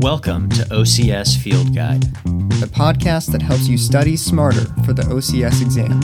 Welcome to OCS Field Guide, the podcast that helps you study smarter for the OCS exam.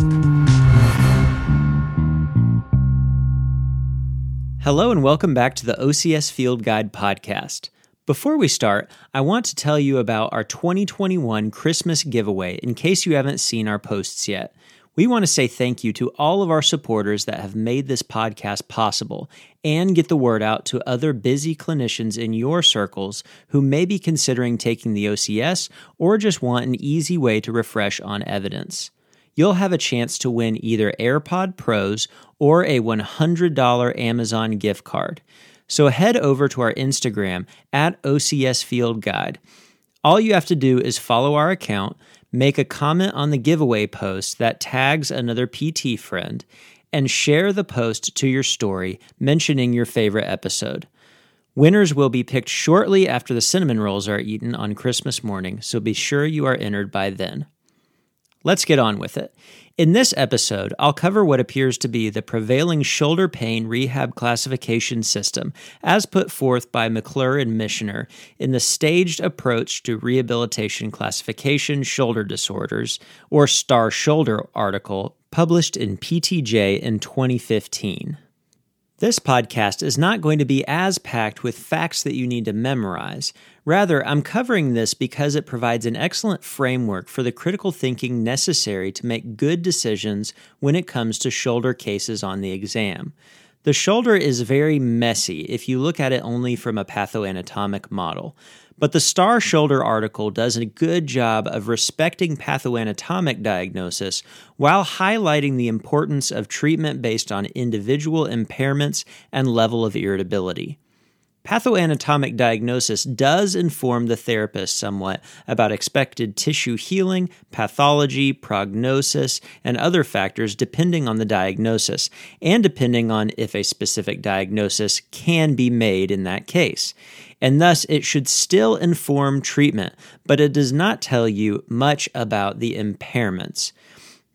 Hello, and welcome back to the OCS Field Guide podcast. Before we start, I want to tell you about our 2021 Christmas giveaway in case you haven't seen our posts yet. We want to say thank you to all of our supporters that have made this podcast possible and get the word out to other busy clinicians in your circles who may be considering taking the OCS or just want an easy way to refresh on evidence. You'll have a chance to win either AirPod Pros or a $100 Amazon gift card. So head over to our Instagram at OCS Field Guide. All you have to do is follow our account make a comment on the giveaway post that tags another PT friend, and share the post to your story mentioning your favorite episode. Winners will be picked shortly after the cinnamon rolls are eaten on Christmas morning, so be sure you are entered by then. Let's get on with it. In this episode, I'll cover what appears to be the prevailing shoulder pain rehab classification system as put forth by McClure and Michener in the Staged Approach to Rehabilitation Classification Shoulder Disorders, or STAR Shoulder article published in PTJ in 2015. This podcast is not going to be as packed with facts that you need to memorize. Rather, I'm covering this because it provides an excellent framework for the critical thinking necessary to make good decisions when it comes to shoulder cases on the exam. The shoulder is very messy if you look at it only from a pathoanatomic model. But the Star Shoulder article does a good job of respecting pathoanatomic diagnosis while highlighting the importance of treatment based on individual impairments and level of irritability. Pathoanatomic diagnosis does inform the therapist somewhat about expected tissue healing, pathology, prognosis, and other factors depending on the diagnosis, and depending on if a specific diagnosis can be made in that case. And thus, it should still inform treatment, but it does not tell you much about the impairments.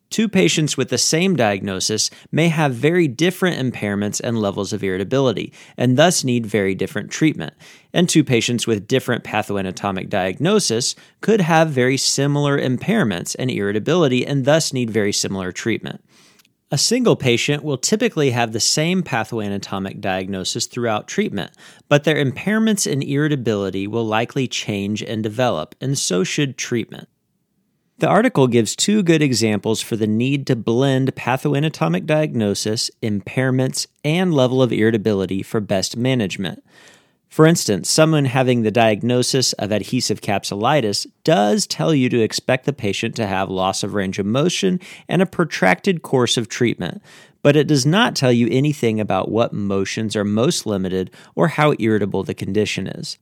Two patients with the same diagnosis may have very different impairments and levels of irritability, and thus need very different treatment. And two patients with different pathoanatomic diagnosis could have very similar impairments and irritability, and thus need very similar treatment. A single patient will typically have the same pathoanatomic diagnosis throughout treatment, but their impairments and irritability will likely change and develop, and so should treatment. The article gives two good examples for the need to blend pathoanatomic diagnosis, impairments, and level of irritability for best management. For instance, someone having the diagnosis of adhesive capsulitis does tell you to expect the patient to have loss of range of motion and a protracted course of treatment, but it does not tell you anything about what motions are most limited or how irritable the condition is.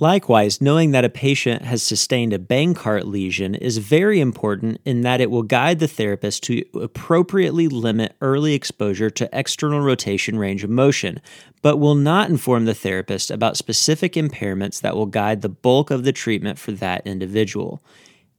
Likewise, knowing that a patient has sustained a Bankart lesion is very important in that it will guide the therapist to appropriately limit early exposure to external rotation range of motion, but will not inform the therapist about specific impairments that will guide the bulk of the treatment for that individual.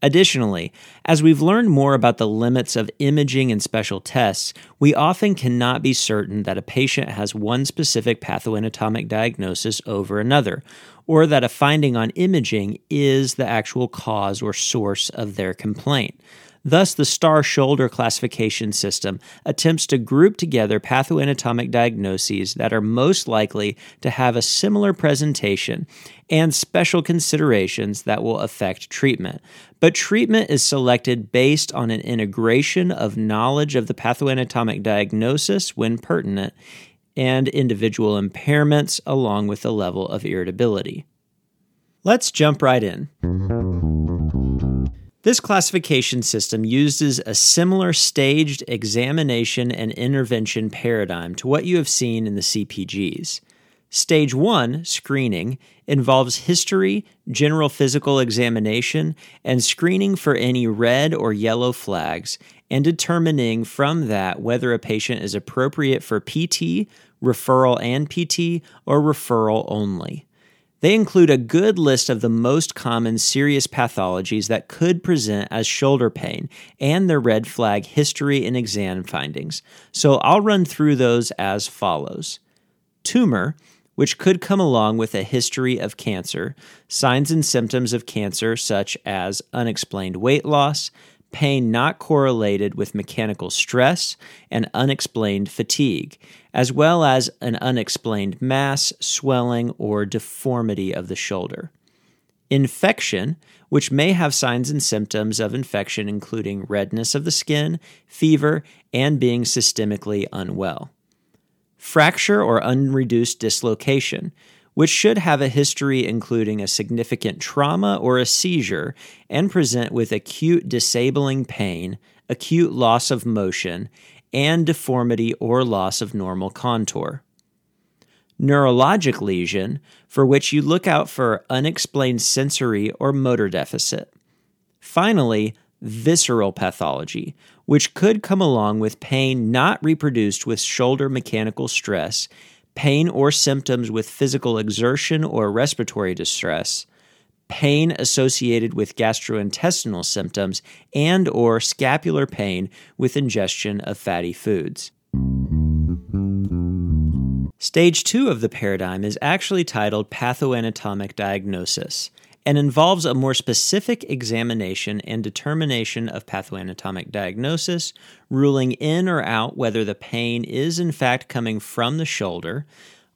Additionally, as we've learned more about the limits of imaging and special tests, we often cannot be certain that a patient has one specific pathoanatomic diagnosis over another, or that a finding on imaging is the actual cause or source of their complaint. Thus, the STAR shoulder classification system attempts to group together pathoanatomic diagnoses that are most likely to have a similar presentation and special considerations that will affect treatment. But treatment is selected based on an integration of knowledge of the pathoanatomic diagnosis when pertinent and individual impairments along with the level of irritability. Let's jump right in. This classification system uses a similar staged examination and intervention paradigm to what you have seen in the CPGs. Stage 1, screening, involves history, general physical examination, and screening for any red or yellow flags, and determining from that whether a patient is appropriate for PT, referral and PT, or referral only. They include a good list of the most common serious pathologies that could present as shoulder pain and their red flag history and exam findings. So I'll run through those as follows. Tumor, which could come along with a history of cancer, signs and symptoms of cancer such as unexplained weight loss, pain not correlated with mechanical stress, and unexplained fatigue, as well as an unexplained mass, swelling, or deformity of the shoulder. Infection, which may have signs and symptoms of infection, including redness of the skin, fever, and being systemically unwell fracture or unreduced dislocation, which should have a history including a significant trauma or a seizure and present with acute disabling pain, acute loss of motion, and deformity or loss of normal contour. Neurologic lesion, for which you look out for unexplained sensory or motor deficit. Finally, visceral pathology, which could come along with pain not reproduced with shoulder mechanical stress, pain or symptoms with physical exertion or respiratory distress, pain associated with gastrointestinal symptoms, and or scapular pain with ingestion of fatty foods. Stage 2 of the paradigm is actually titled pathoanatomic diagnosis and involves a more specific examination and determination of pathoanatomic diagnosis, ruling in or out whether the pain is in fact coming from the shoulder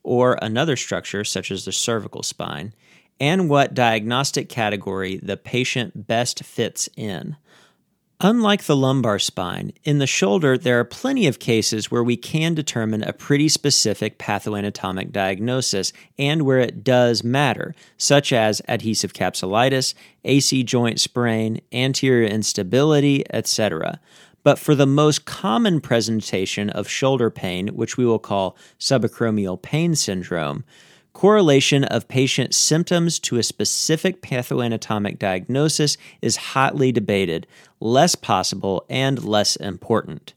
or another structure such as the cervical spine, and what diagnostic category the patient best fits in. Unlike the lumbar spine, in the shoulder, there are plenty of cases where we can determine a pretty specific pathoanatomic diagnosis and where it does matter, such as adhesive capsulitis, AC joint sprain, anterior instability, etc. But for the most common presentation of shoulder pain, which we will call subacromial pain syndrome, Correlation of patient symptoms to a specific pathoanatomic diagnosis is hotly debated, less possible, and less important.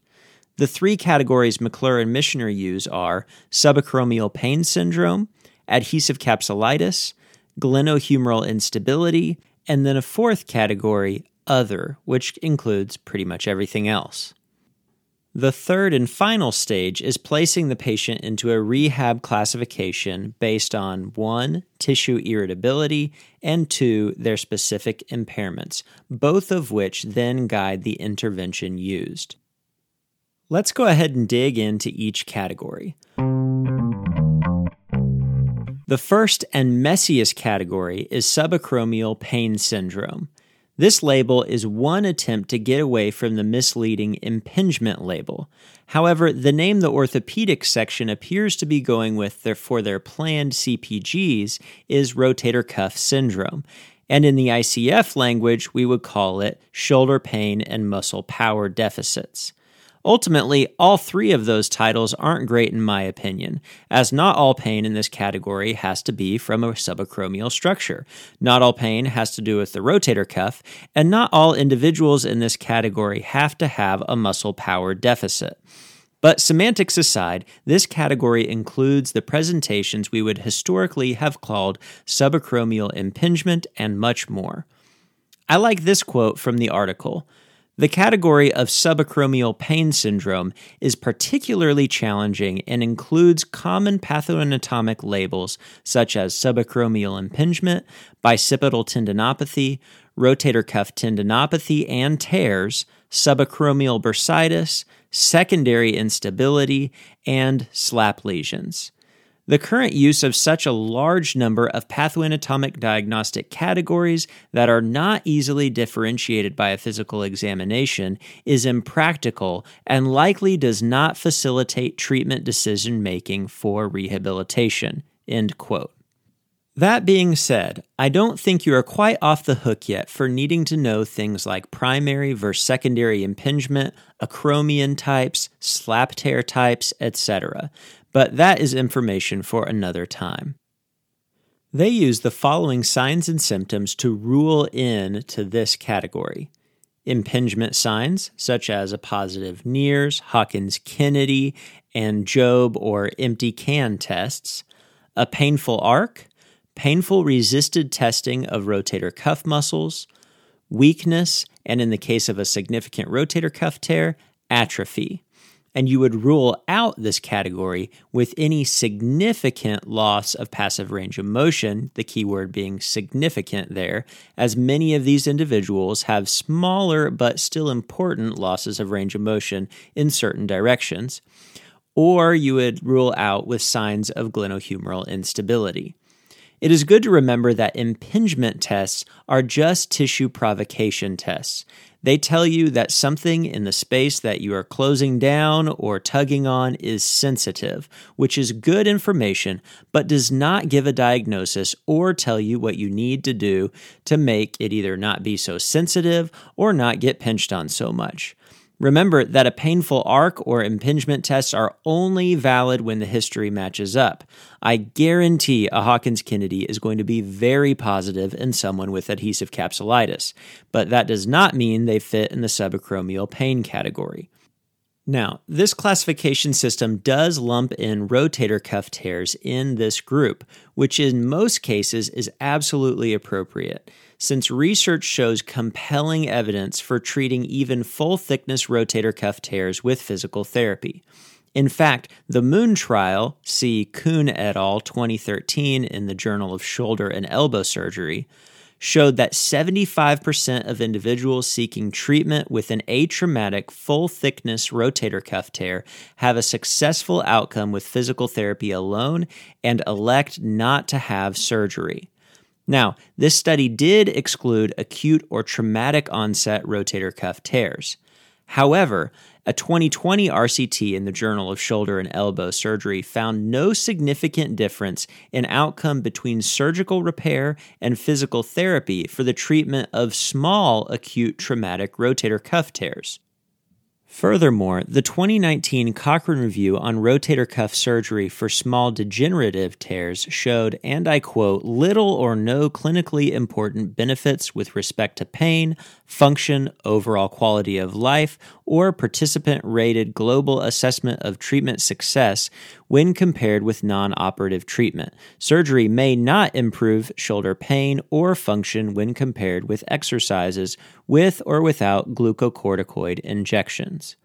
The three categories McClure and Michener use are subacromial pain syndrome, adhesive capsulitis, glenohumeral instability, and then a fourth category, other, which includes pretty much everything else. The third and final stage is placing the patient into a rehab classification based on one, tissue irritability, and two, their specific impairments, both of which then guide the intervention used. Let's go ahead and dig into each category. The first and messiest category is subacromial pain syndrome. This label is one attempt to get away from the misleading impingement label. However, the name the orthopedic section appears to be going with their, for their planned CPGs is rotator cuff syndrome. And in the ICF language, we would call it shoulder pain and muscle power deficits. Ultimately, all three of those titles aren't great in my opinion, as not all pain in this category has to be from a subacromial structure. Not all pain has to do with the rotator cuff, and not all individuals in this category have to have a muscle power deficit. But semantics aside, this category includes the presentations we would historically have called subacromial impingement and much more. I like this quote from the article. The category of subacromial pain syndrome is particularly challenging and includes common pathoanatomic labels such as subacromial impingement, bicipital tendinopathy, rotator cuff tendinopathy and tears, subacromial bursitis, secondary instability, and SLAP lesions. The current use of such a large number of pathoanatomic diagnostic categories that are not easily differentiated by a physical examination is impractical and likely does not facilitate treatment decision making for rehabilitation. End quote. That being said, I don't think you are quite off the hook yet for needing to know things like primary versus secondary impingement, acromion types, slap tear types, etc but that is information for another time. They use the following signs and symptoms to rule in to this category. Impingement signs, such as a positive Neer's, Hawkins Kennedy, and Jobe or empty can tests, a painful arc, painful resisted testing of rotator cuff muscles, weakness, and in the case of a significant rotator cuff tear, atrophy and you would rule out this category with any significant loss of passive range of motion, the keyword being significant there, as many of these individuals have smaller but still important losses of range of motion in certain directions. Or you would rule out with signs of glenohumeral instability. It is good to remember that impingement tests are just tissue provocation tests. They tell you that something in the space that you are closing down or tugging on is sensitive, which is good information, but does not give a diagnosis or tell you what you need to do to make it either not be so sensitive or not get pinched on so much. Remember that a painful arc or impingement tests are only valid when the history matches up. I guarantee a Hawkins Kennedy is going to be very positive in someone with adhesive capsulitis, but that does not mean they fit in the subacromial pain category. Now, this classification system does lump in rotator cuff tears in this group, which in most cases is absolutely appropriate since research shows compelling evidence for treating even full thickness rotator cuff tears with physical therapy. In fact, the Moon trial, see Kuhn et al. 2013 in the Journal of Shoulder and Elbow Surgery, showed that 75% of individuals seeking treatment with an atraumatic full thickness rotator cuff tear have a successful outcome with physical therapy alone and elect not to have surgery. Now, this study did exclude acute or traumatic onset rotator cuff tears. However, a 2020 RCT in the Journal of Shoulder and Elbow Surgery found no significant difference in outcome between surgical repair and physical therapy for the treatment of small acute traumatic rotator cuff tears. Furthermore, the 2019 Cochrane Review on rotator cuff surgery for small degenerative tears showed, and I quote, little or no clinically important benefits with respect to pain, function, overall quality of life, or participant rated global assessment of treatment success when compared with non operative treatment. Surgery may not improve shoulder pain or function when compared with exercises with or without glucocorticoid injections.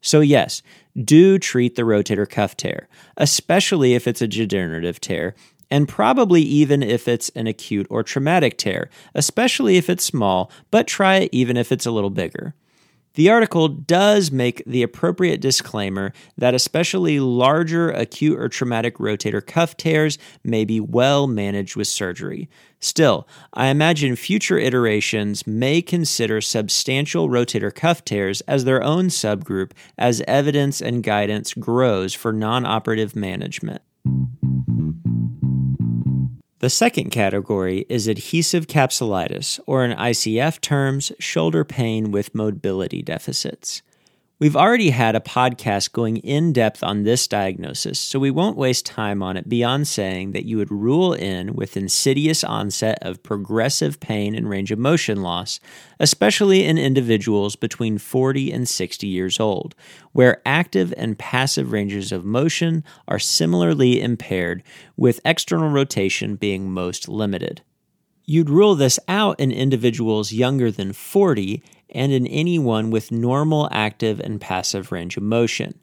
So, yes, do treat the rotator cuff tear, especially if it's a degenerative tear, and probably even if it's an acute or traumatic tear, especially if it's small, but try it even if it's a little bigger. The article does make the appropriate disclaimer that especially larger acute or traumatic rotator cuff tears may be well managed with surgery. Still, I imagine future iterations may consider substantial rotator cuff tears as their own subgroup as evidence and guidance grows for non operative management. The second category is adhesive capsulitis, or in ICF terms, shoulder pain with mobility deficits. We've already had a podcast going in depth on this diagnosis, so we won't waste time on it beyond saying that you would rule in with insidious onset of progressive pain and range of motion loss, especially in individuals between 40 and 60 years old, where active and passive ranges of motion are similarly impaired, with external rotation being most limited. You'd rule this out in individuals younger than 40 and in anyone with normal active and passive range of motion.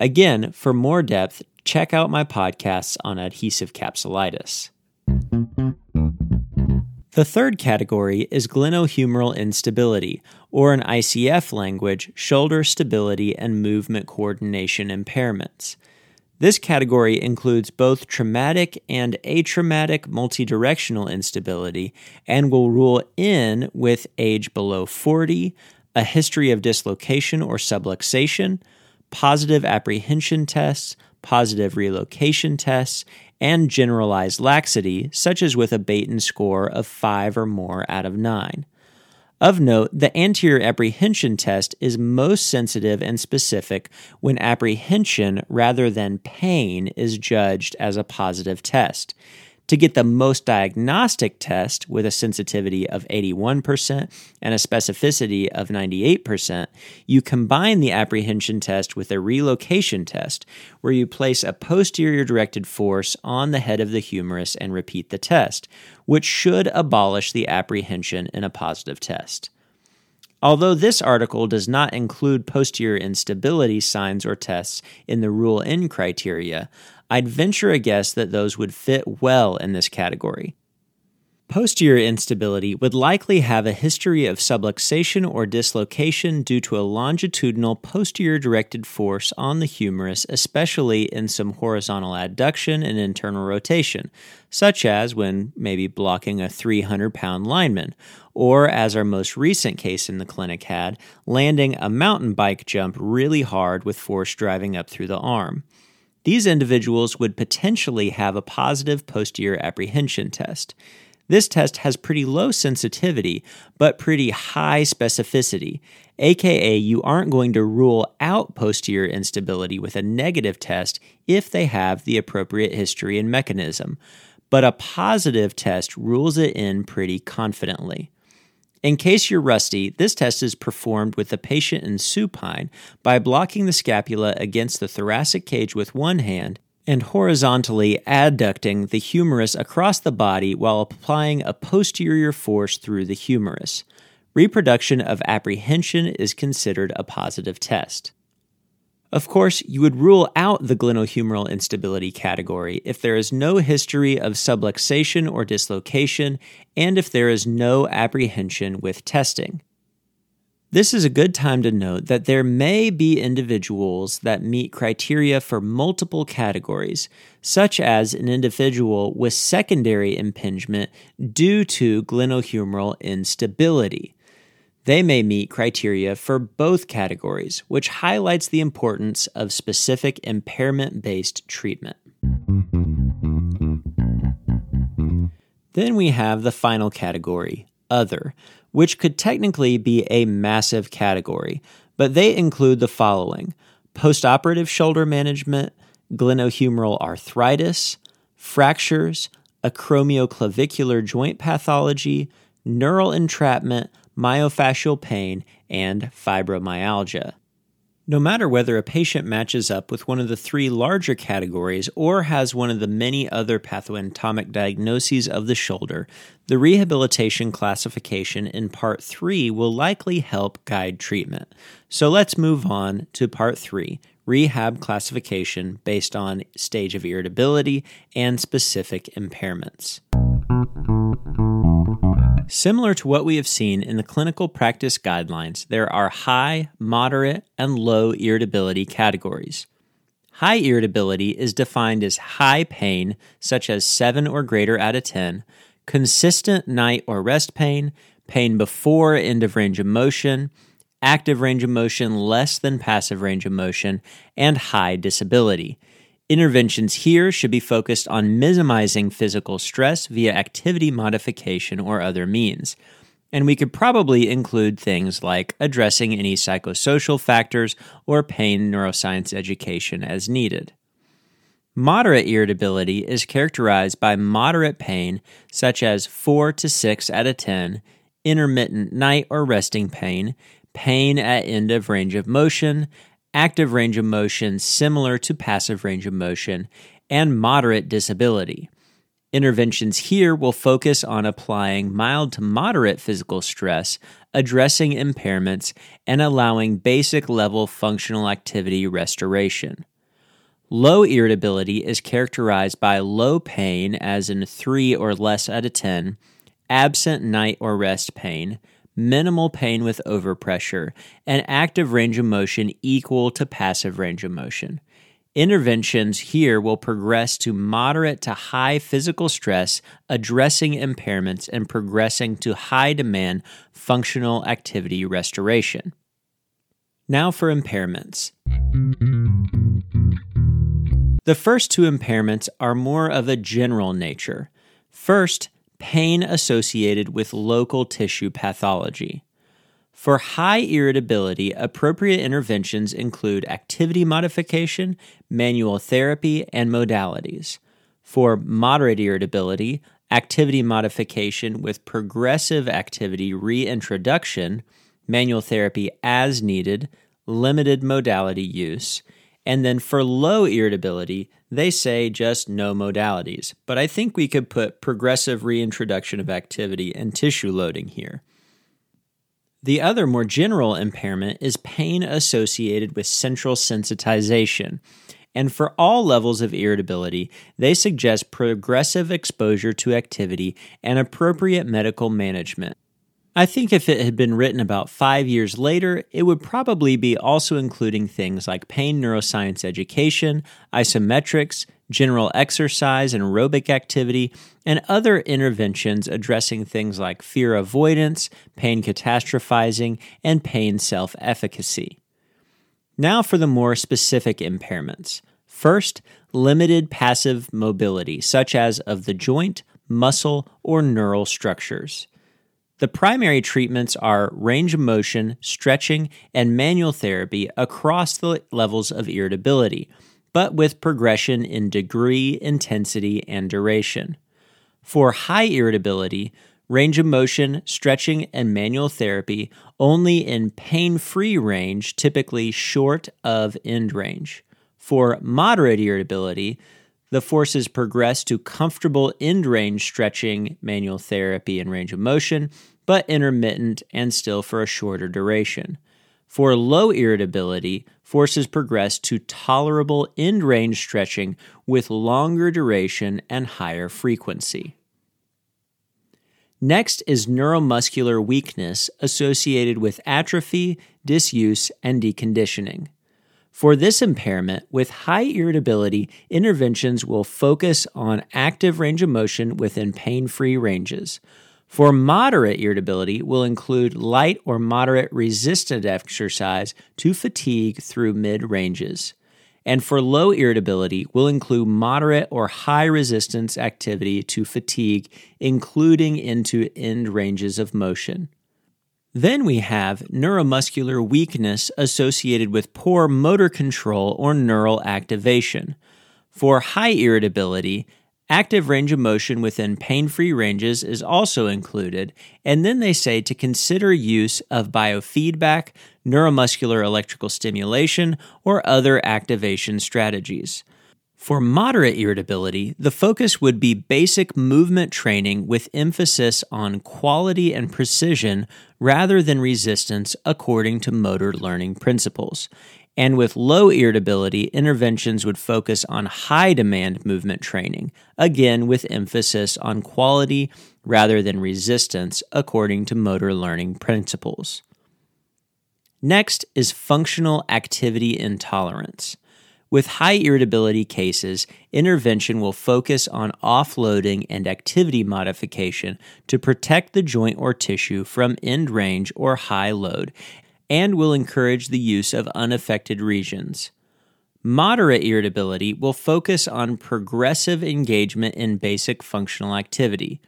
Again, for more depth, check out my podcasts on adhesive capsulitis. The third category is glenohumeral instability, or in ICF language, shoulder stability and movement coordination impairments. This category includes both traumatic and atraumatic multidirectional instability and will rule in with age below 40, a history of dislocation or subluxation, positive apprehension tests, positive relocation tests, and generalized laxity, such as with a Beighton score of 5 or more out of 9. Of note, the anterior apprehension test is most sensitive and specific when apprehension rather than pain is judged as a positive test. To get the most diagnostic test with a sensitivity of 81% and a specificity of 98%, you combine the apprehension test with a relocation test, where you place a posterior directed force on the head of the humerus and repeat the test, which should abolish the apprehension in a positive test. Although this article does not include posterior instability signs or tests in the rule in criteria, I'd venture a guess that those would fit well in this category. Posterior instability would likely have a history of subluxation or dislocation due to a longitudinal posterior directed force on the humerus, especially in some horizontal adduction and internal rotation, such as when maybe blocking a 300 pound lineman, or as our most recent case in the clinic had, landing a mountain bike jump really hard with force driving up through the arm. These individuals would potentially have a positive posterior apprehension test. This test has pretty low sensitivity, but pretty high specificity, aka, you aren't going to rule out posterior instability with a negative test if they have the appropriate history and mechanism, but a positive test rules it in pretty confidently. In case you're rusty, this test is performed with the patient in supine by blocking the scapula against the thoracic cage with one hand and horizontally adducting the humerus across the body while applying a posterior force through the humerus. Reproduction of apprehension is considered a positive test. Of course, you would rule out the glenohumeral instability category if there is no history of subluxation or dislocation and if there is no apprehension with testing. This is a good time to note that there may be individuals that meet criteria for multiple categories, such as an individual with secondary impingement due to glenohumeral instability. They may meet criteria for both categories, which highlights the importance of specific impairment based treatment. Then we have the final category, other, which could technically be a massive category, but they include the following postoperative shoulder management, glenohumeral arthritis, fractures, acromioclavicular joint pathology, neural entrapment, myofascial pain, and fibromyalgia. No matter whether a patient matches up with one of the three larger categories or has one of the many other pathoanatomic diagnoses of the shoulder, the rehabilitation classification in Part 3 will likely help guide treatment. So let's move on to Part 3 rehab classification based on stage of irritability and specific impairments. Similar to what we have seen in the clinical practice guidelines, there are high, moderate, and low irritability categories. High irritability is defined as high pain, such as 7 or greater out of 10, consistent night or rest pain, pain before end of range of motion, active range of motion less than passive range of motion, and high disability. Interventions here should be focused on minimizing physical stress via activity modification or other means. And we could probably include things like addressing any psychosocial factors or pain neuroscience education as needed. Moderate irritability is characterized by moderate pain, such as 4 to 6 out of 10, intermittent night or resting pain, pain at end of range of motion, active range of motion similar to passive range of motion, and moderate disability. Interventions here will focus on applying mild to moderate physical stress, addressing impairments, and allowing basic level functional activity restoration. Low irritability is characterized by low pain, as in 3 or less out of 10, absent night or rest pain, minimal pain with overpressure, and active range of motion equal to passive range of motion. Interventions here will progress to moderate to high physical stress, addressing impairments and progressing to high demand functional activity restoration. Now for impairments. The first two impairments are more of a general nature. First, pain associated with local tissue pathology. For high irritability, appropriate interventions include activity modification, manual therapy, and modalities. For moderate irritability, activity modification with progressive activity reintroduction, manual therapy as needed, limited modality use, and then for low irritability, they say just no modalities, but I think we could put progressive reintroduction of activity and tissue loading here. The other more general impairment is pain associated with central sensitization. And for all levels of irritability, they suggest progressive exposure to activity and appropriate medical management. I think if it had been written about five years later, it would probably be also including things like pain neuroscience education, isometrics, general exercise and aerobic activity, and other interventions addressing things like fear avoidance, pain catastrophizing, and pain self efficacy. Now for the more specific impairments. First, limited passive mobility, such as of the joint, muscle, or neural structures. The primary treatments are range of motion, stretching, and manual therapy across the levels of irritability, but with progression in degree, intensity, and duration. For high irritability, range of motion, stretching, and manual therapy only in pain free range, typically short of end range. For moderate irritability, the forces progress to comfortable end range stretching, manual therapy, and range of motion, but intermittent and still for a shorter duration. For low irritability, forces progress to tolerable end range stretching with longer duration and higher frequency. Next is neuromuscular weakness associated with atrophy, disuse, and deconditioning. For this impairment, with high irritability, interventions will focus on active range of motion within pain free ranges. For moderate irritability, will include light or moderate resistant exercise to fatigue through mid ranges. And for low irritability, will include moderate or high resistance activity to fatigue, including into end ranges of motion. Then we have neuromuscular weakness associated with poor motor control or neural activation. For high irritability, active range of motion within pain free ranges is also included, and then they say to consider use of biofeedback, neuromuscular electrical stimulation, or other activation strategies. For moderate irritability, the focus would be basic movement training with emphasis on quality and precision rather than resistance according to motor learning principles. And with low irritability, interventions would focus on high demand movement training, again with emphasis on quality rather than resistance according to motor learning principles. Next is functional activity intolerance. With high irritability cases, intervention will focus on offloading and activity modification to protect the joint or tissue from end range or high load and will encourage the use of unaffected regions. Moderate irritability will focus on progressive engagement in basic functional activity,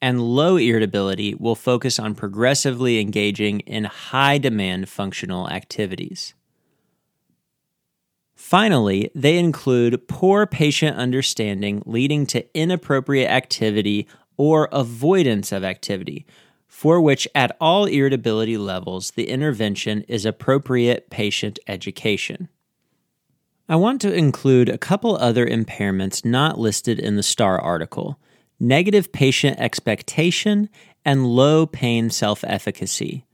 and low irritability will focus on progressively engaging in high demand functional activities. Finally, they include poor patient understanding leading to inappropriate activity or avoidance of activity, for which at all irritability levels the intervention is appropriate patient education. I want to include a couple other impairments not listed in the STAR article negative patient expectation and low pain self efficacy.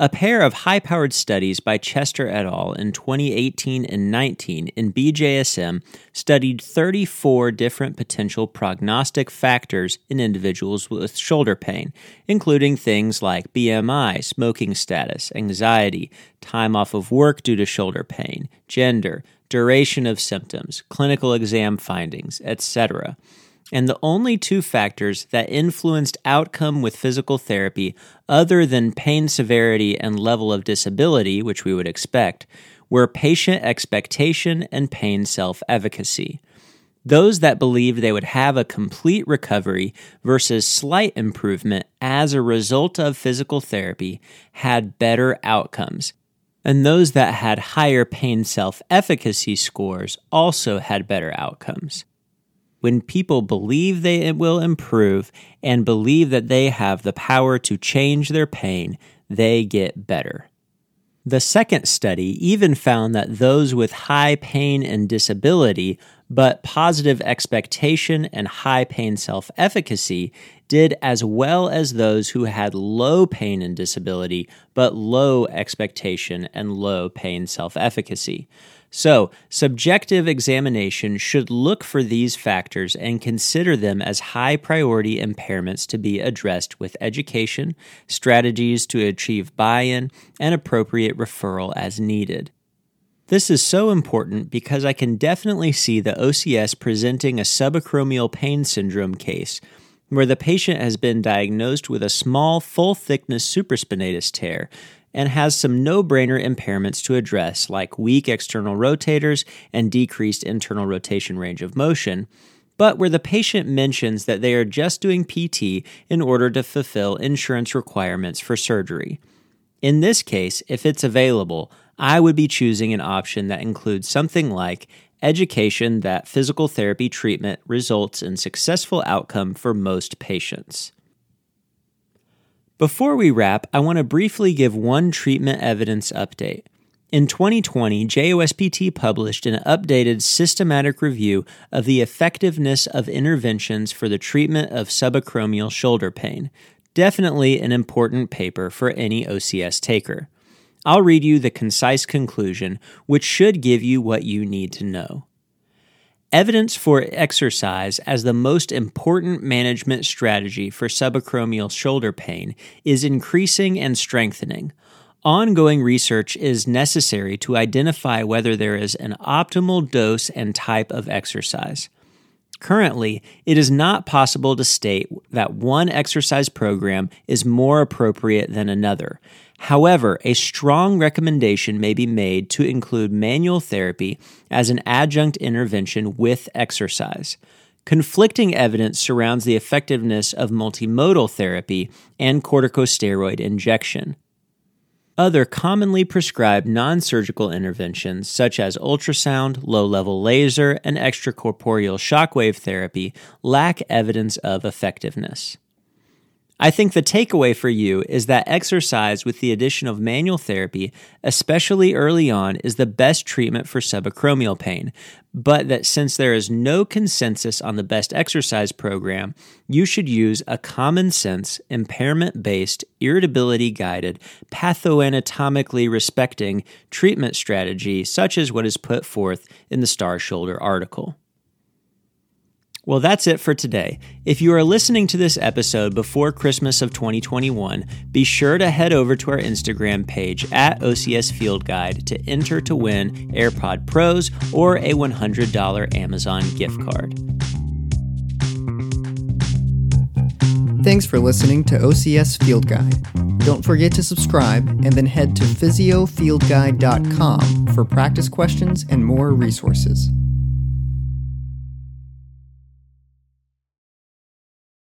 A pair of high powered studies by Chester et al. in 2018 and 19 in BJSM studied 34 different potential prognostic factors in individuals with shoulder pain, including things like BMI, smoking status, anxiety, time off of work due to shoulder pain, gender, duration of symptoms, clinical exam findings, etc and the only two factors that influenced outcome with physical therapy, other than pain severity and level of disability, which we would expect, were patient expectation and pain self efficacy. Those that believed they would have a complete recovery versus slight improvement as a result of physical therapy had better outcomes. And those that had higher pain self efficacy scores also had better outcomes when people believe they will improve and believe that they have the power to change their pain, they get better. The second study even found that those with high pain and disability, but positive expectation and high pain self efficacy, did as well as those who had low pain and disability, but low expectation and low pain self efficacy. So, subjective examination should look for these factors and consider them as high priority impairments to be addressed with education, strategies to achieve buy in, and appropriate referral as needed. This is so important because I can definitely see the OCS presenting a subacromial pain syndrome case where the patient has been diagnosed with a small, full thickness supraspinatus tear and has some no brainer impairments to address, like weak external rotators and decreased internal rotation range of motion, but where the patient mentions that they are just doing PT in order to fulfill insurance requirements for surgery. In this case, if it's available, I would be choosing an option that includes something like education that physical therapy treatment results in successful outcome for most patients. Before we wrap, I want to briefly give one treatment evidence update. In 2020, JOSPT published an updated systematic review of the effectiveness of interventions for the treatment of subacromial shoulder pain. Definitely an important paper for any OCS taker. I'll read you the concise conclusion, which should give you what you need to know. Evidence for exercise as the most important management strategy for subacromial shoulder pain is increasing and strengthening. Ongoing research is necessary to identify whether there is an optimal dose and type of exercise. Currently, it is not possible to state that one exercise program is more appropriate than another. However, a strong recommendation may be made to include manual therapy as an adjunct intervention with exercise. Conflicting evidence surrounds the effectiveness of multimodal therapy and corticosteroid injection. Other commonly prescribed non surgical interventions, such as ultrasound, low level laser, and extracorporeal shockwave therapy, lack evidence of effectiveness. I think the takeaway for you is that exercise with the addition of manual therapy, especially early on, is the best treatment for subacromial pain, but that since there is no consensus on the best exercise program, you should use a common sense, impairment based, irritability guided, pathoanatomically respecting treatment strategy, such as what is put forth in the Star Shoulder article. Well, that's it for today. If you are listening to this episode before Christmas of 2021, be sure to head over to our Instagram page at OCS Field Guide to enter to win AirPod Pros or a $100 Amazon gift card. Thanks for listening to OCS Field Guide. Don't forget to subscribe and then head to physiofieldguide.com for practice questions and more resources.